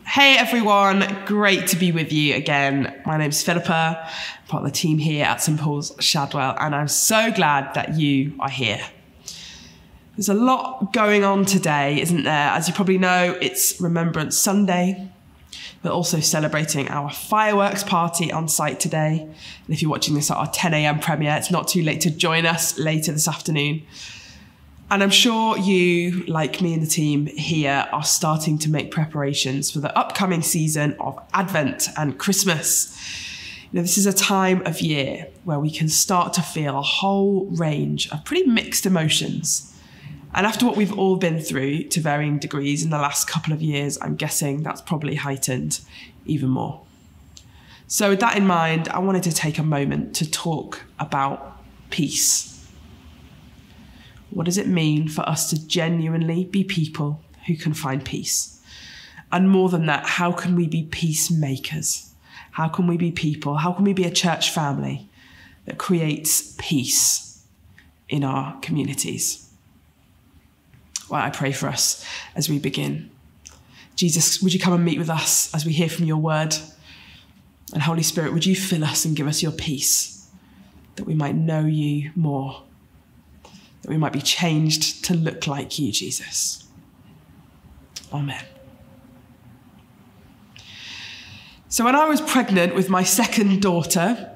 Hey everyone, great to be with you again. My name's Philippa, part of the team here at St Paul's Shadwell, and I'm so glad that you are here. There's a lot going on today, isn't there? As you probably know, it's Remembrance Sunday. We're also celebrating our fireworks party on site today. And if you're watching this at our 10 a.m. premiere, it's not too late to join us later this afternoon. And I'm sure you, like me and the team here, are starting to make preparations for the upcoming season of Advent and Christmas. You know, this is a time of year where we can start to feel a whole range of pretty mixed emotions. And after what we've all been through to varying degrees in the last couple of years, I'm guessing that's probably heightened even more. So, with that in mind, I wanted to take a moment to talk about peace what does it mean for us to genuinely be people who can find peace? And more than that, how can we be peacemakers? How can we be people? How can we be a church family that creates peace in our communities? Well, I pray for us as we begin. Jesus, would you come and meet with us as we hear from your word? And Holy Spirit, would you fill us and give us your peace that we might know you more? That we might be changed to look like you, Jesus. Amen. So, when I was pregnant with my second daughter,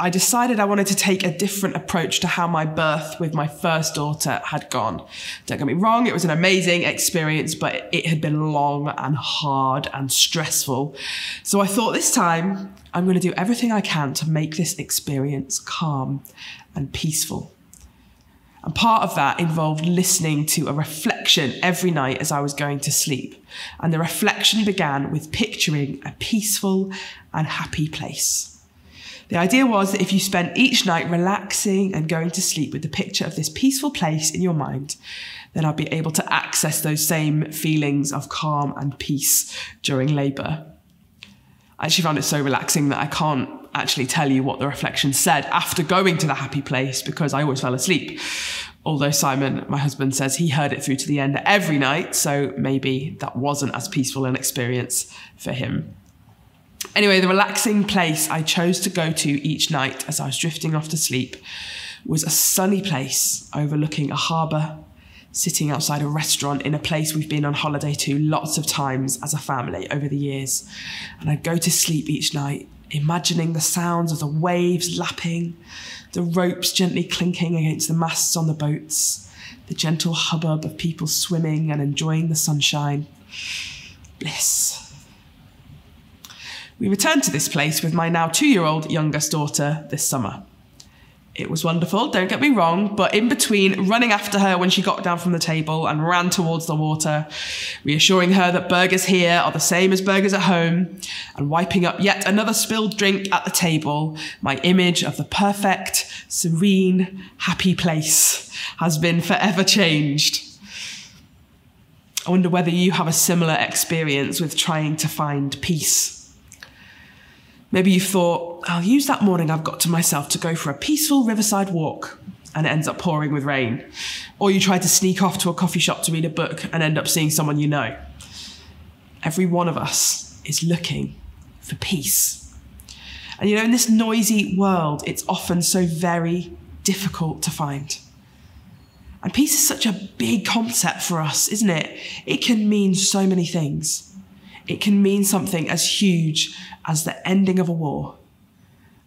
I decided I wanted to take a different approach to how my birth with my first daughter had gone. Don't get me wrong, it was an amazing experience, but it had been long and hard and stressful. So I thought this time I'm going to do everything I can to make this experience calm and peaceful. And part of that involved listening to a reflection every night as I was going to sleep. And the reflection began with picturing a peaceful and happy place. The idea was that if you spent each night relaxing and going to sleep with the picture of this peaceful place in your mind, then I'd be able to access those same feelings of calm and peace during labour. I actually found it so relaxing that I can't actually tell you what the reflection said after going to the happy place because I always fell asleep. Although Simon, my husband, says he heard it through to the end every night, so maybe that wasn't as peaceful an experience for him. Anyway, the relaxing place I chose to go to each night as I was drifting off to sleep was a sunny place overlooking a harbour, sitting outside a restaurant in a place we've been on holiday to lots of times as a family over the years. And I'd go to sleep each night imagining the sounds of the waves lapping, the ropes gently clinking against the masts on the boats, the gentle hubbub of people swimming and enjoying the sunshine. Bliss. We returned to this place with my now two year old youngest daughter this summer. It was wonderful, don't get me wrong, but in between running after her when she got down from the table and ran towards the water, reassuring her that burgers here are the same as burgers at home, and wiping up yet another spilled drink at the table, my image of the perfect, serene, happy place has been forever changed. I wonder whether you have a similar experience with trying to find peace Maybe you thought, I'll use that morning I've got to myself to go for a peaceful riverside walk, and it ends up pouring with rain. Or you try to sneak off to a coffee shop to read a book and end up seeing someone you know. Every one of us is looking for peace. And you know, in this noisy world, it's often so very difficult to find. And peace is such a big concept for us, isn't it? It can mean so many things. It can mean something as huge as the ending of a war.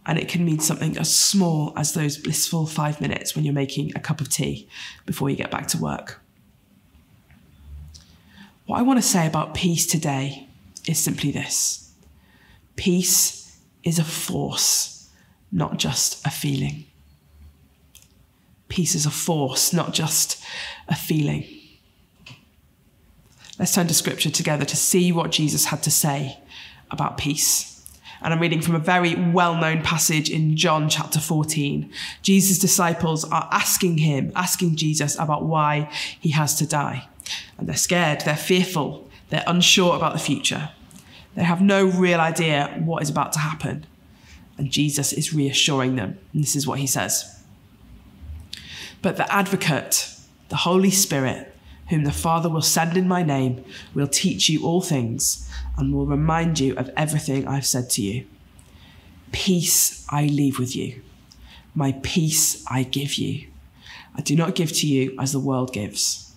And it can mean something as small as those blissful five minutes when you're making a cup of tea before you get back to work. What I want to say about peace today is simply this peace is a force, not just a feeling. Peace is a force, not just a feeling. Let's turn to scripture together to see what Jesus had to say about peace. And I'm reading from a very well known passage in John chapter 14. Jesus' disciples are asking him, asking Jesus about why he has to die. And they're scared, they're fearful, they're unsure about the future. They have no real idea what is about to happen. And Jesus is reassuring them. And this is what he says But the advocate, the Holy Spirit, whom the Father will send in my name, will teach you all things and will remind you of everything I've said to you. Peace I leave with you, my peace I give you. I do not give to you as the world gives.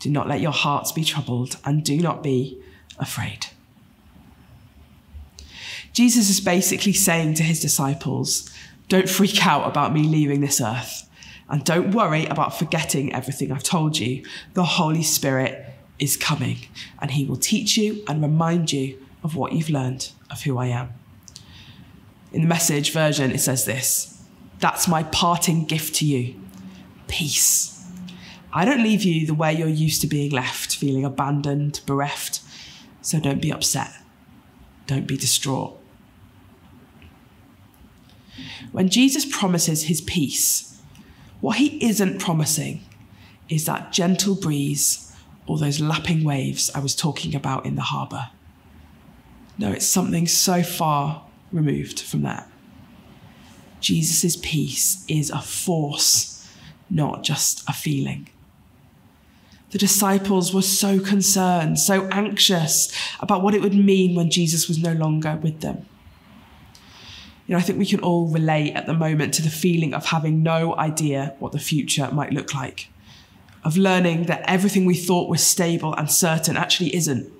Do not let your hearts be troubled and do not be afraid. Jesus is basically saying to his disciples, Don't freak out about me leaving this earth. And don't worry about forgetting everything I've told you. The Holy Spirit is coming, and he will teach you and remind you of what you've learned of who I am. In the message version, it says this That's my parting gift to you peace. I don't leave you the way you're used to being left, feeling abandoned, bereft. So don't be upset. Don't be distraught. When Jesus promises his peace, what he isn't promising is that gentle breeze or those lapping waves I was talking about in the harbour. No, it's something so far removed from that. Jesus' peace is a force, not just a feeling. The disciples were so concerned, so anxious about what it would mean when Jesus was no longer with them. You know, I think we can all relate at the moment to the feeling of having no idea what the future might look like, of learning that everything we thought was stable and certain actually isn't.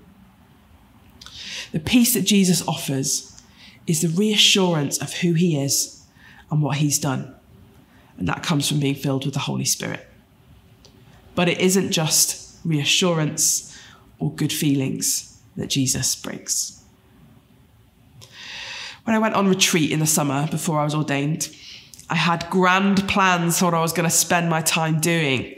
The peace that Jesus offers is the reassurance of who he is and what he's done. And that comes from being filled with the Holy Spirit. But it isn't just reassurance or good feelings that Jesus brings. When I went on retreat in the summer before I was ordained, I had grand plans for what I was going to spend my time doing.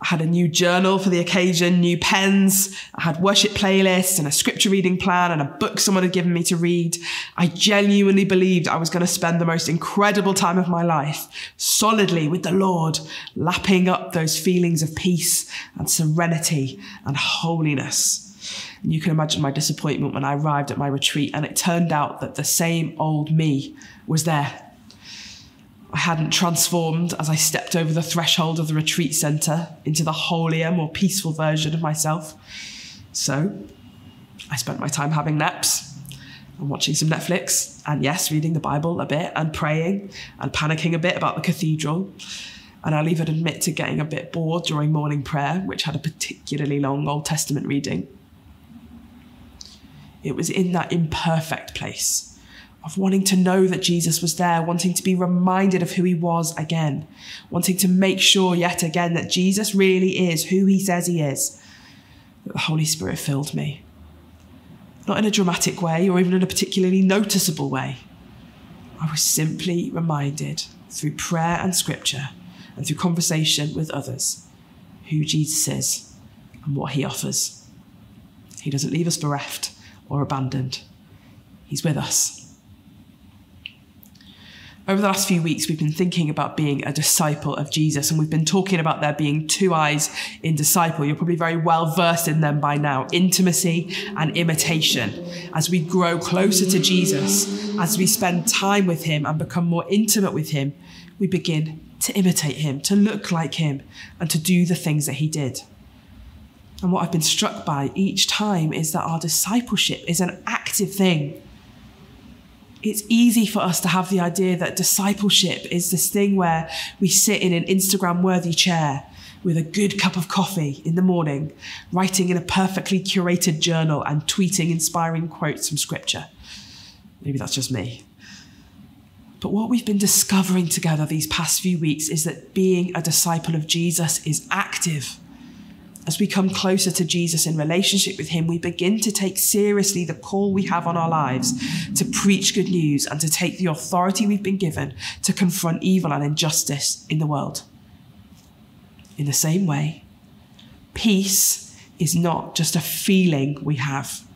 I had a new journal for the occasion, new pens. I had worship playlists and a scripture reading plan and a book someone had given me to read. I genuinely believed I was going to spend the most incredible time of my life solidly with the Lord, lapping up those feelings of peace and serenity and holiness. You can imagine my disappointment when I arrived at my retreat and it turned out that the same old me was there I hadn't transformed as I stepped over the threshold of the retreat centre into the holier, more peaceful version of myself. So I spent my time having naps and watching some Netflix, and yes, reading the Bible a bit, and praying, and panicking a bit about the cathedral. And I'll even admit to getting a bit bored during morning prayer, which had a particularly long Old Testament reading. It was in that imperfect place of wanting to know that Jesus was there, wanting to be reminded of who he was again, wanting to make sure yet again that Jesus really is who he says he is, that the Holy Spirit filled me. Not in a dramatic way or even in a particularly noticeable way. I was simply reminded through prayer and scripture and through conversation with others who Jesus is and what he offers. He doesn't leave us bereft or abandoned, he's with us over the last few weeks, we've been thinking about being a disciple of Jesus, and we've been talking about there being two I's in disciple. You're probably very well versed in them by now intimacy and imitation. As we grow closer to Jesus, as we spend time with Him and become more intimate with Him, we begin to imitate Him, to look like Him, and to do the things that He did. And what I've been struck by each time is that our discipleship is an active thing it's easy for us to have the idea that discipleship is this thing where we sit in an Instagram worthy chair with a good cup of coffee in the morning, writing in a perfectly curated journal and tweeting inspiring quotes from scripture. Maybe that's just me. But what we've been discovering together these past few weeks is that being a disciple of Jesus is active as we come closer to Jesus in relationship with Him, we begin to take seriously the call we have on our lives to preach good news and to take the authority we've been given to confront evil and injustice in the world. In the same way, peace is not just a feeling we have,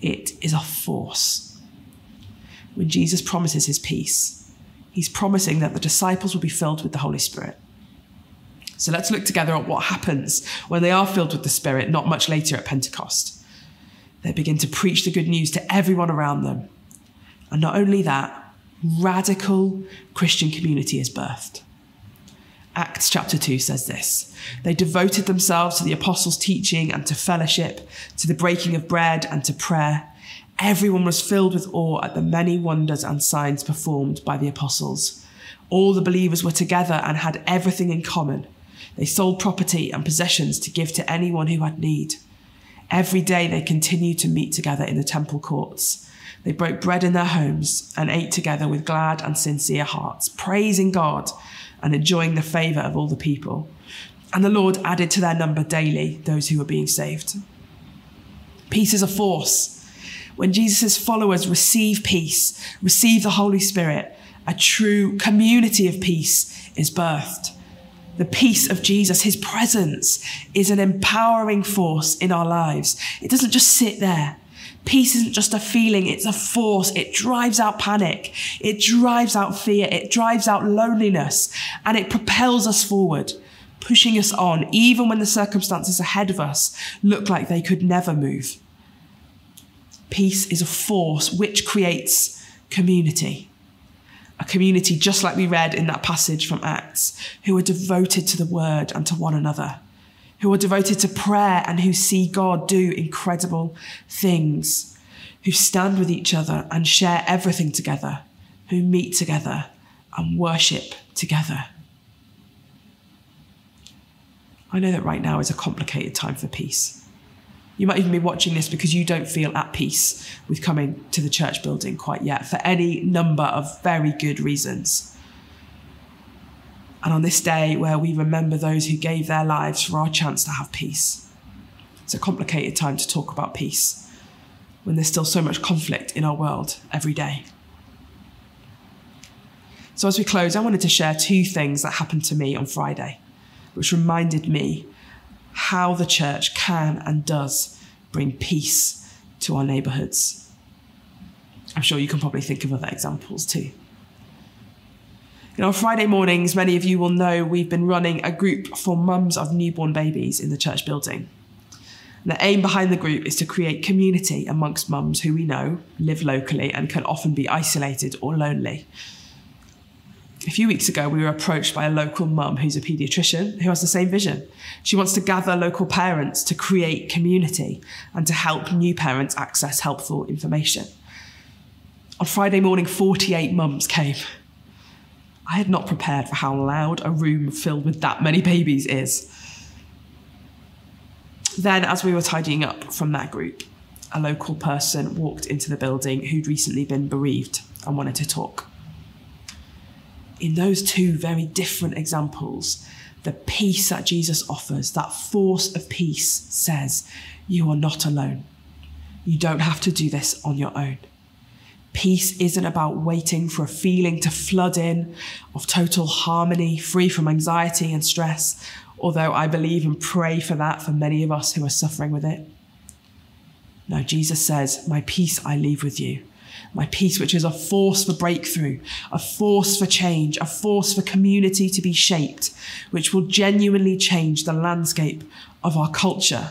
it is a force. When Jesus promises His peace, He's promising that the disciples will be filled with the Holy Spirit. So let's look together at what happens when they are filled with the Spirit, not much later at Pentecost. They begin to preach the good news to everyone around them. And not only that, radical Christian community is birthed. Acts chapter 2 says this They devoted themselves to the apostles' teaching and to fellowship, to the breaking of bread and to prayer. Everyone was filled with awe at the many wonders and signs performed by the apostles. All the believers were together and had everything in common. They sold property and possessions to give to anyone who had need. Every day they continued to meet together in the temple courts. They broke bread in their homes and ate together with glad and sincere hearts, praising God and enjoying the favour of all the people. And the Lord added to their number daily those who were being saved. Peace is a force. When Jesus' followers receive peace, receive the Holy Spirit, a true community of peace is birthed. The peace of Jesus, his presence, is an empowering force in our lives. It doesn't just sit there. Peace isn't just a feeling, it's a force. It drives out panic. It drives out fear. It drives out loneliness and it propels us forward, pushing us on, even when the circumstances ahead of us look like they could never move. Peace is a force which creates community. A community just like we read in that passage from Acts, who are devoted to the word and to one another who are devoted to prayer and who see God do incredible things, who stand with each other and share everything together, who meet together and worship together. I know that right now is a complicated time for peace. You might even be watching this because you don't feel at peace with coming to the church building quite yet for any number of very good reasons. And on this day where we remember those who gave their lives for our chance to have peace. It's a complicated time to talk about peace when there's still so much conflict in our world every day. So, as we close, I wanted to share two things that happened to me on Friday, which reminded me how the church can and does bring peace to our neighbourhoods. I'm sure you can probably think of other examples too. You know, on Friday mornings, many of you will know we've been running a group for mums of newborn babies in the church building. And the aim behind the group is to create community amongst mums who we know live locally and can often be isolated or lonely. A few weeks ago, we were approached by a local mum who's a paediatrician who has the same vision. She wants to gather local parents to create community and to help new parents access helpful information. On Friday morning, 48 mums came. I had not prepared for how loud a room filled with that many babies is. Then, as we were tidying up from that group, a local person walked into the building who'd recently been bereaved and wanted to talk. In those two very different examples, the peace that Jesus offers, that force of peace, says, You are not alone. You don't have to do this on your own. Peace isn't about waiting for a feeling to flood in of total harmony, free from anxiety and stress, although I believe and pray for that for many of us who are suffering with it. No, Jesus says, My peace I leave with you. My peace, which is a force for breakthrough, a force for change, a force for community to be shaped, which will genuinely change the landscape of our culture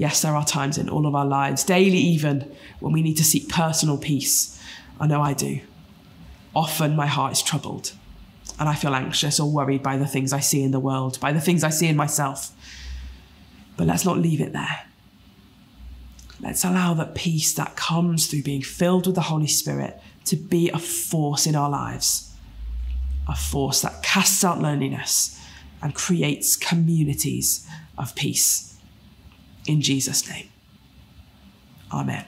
Yes, there are times in all of our lives, daily even, when we need to seek personal peace. I know I do. Often my heart is troubled and I feel anxious or worried by the things I see in the world, by the things I see in myself. But let's not leave it there. Let's allow that peace that comes through being filled with the Holy Spirit to be a force in our lives, a force that casts out loneliness and creates communities of peace in Jesus' name. Amen.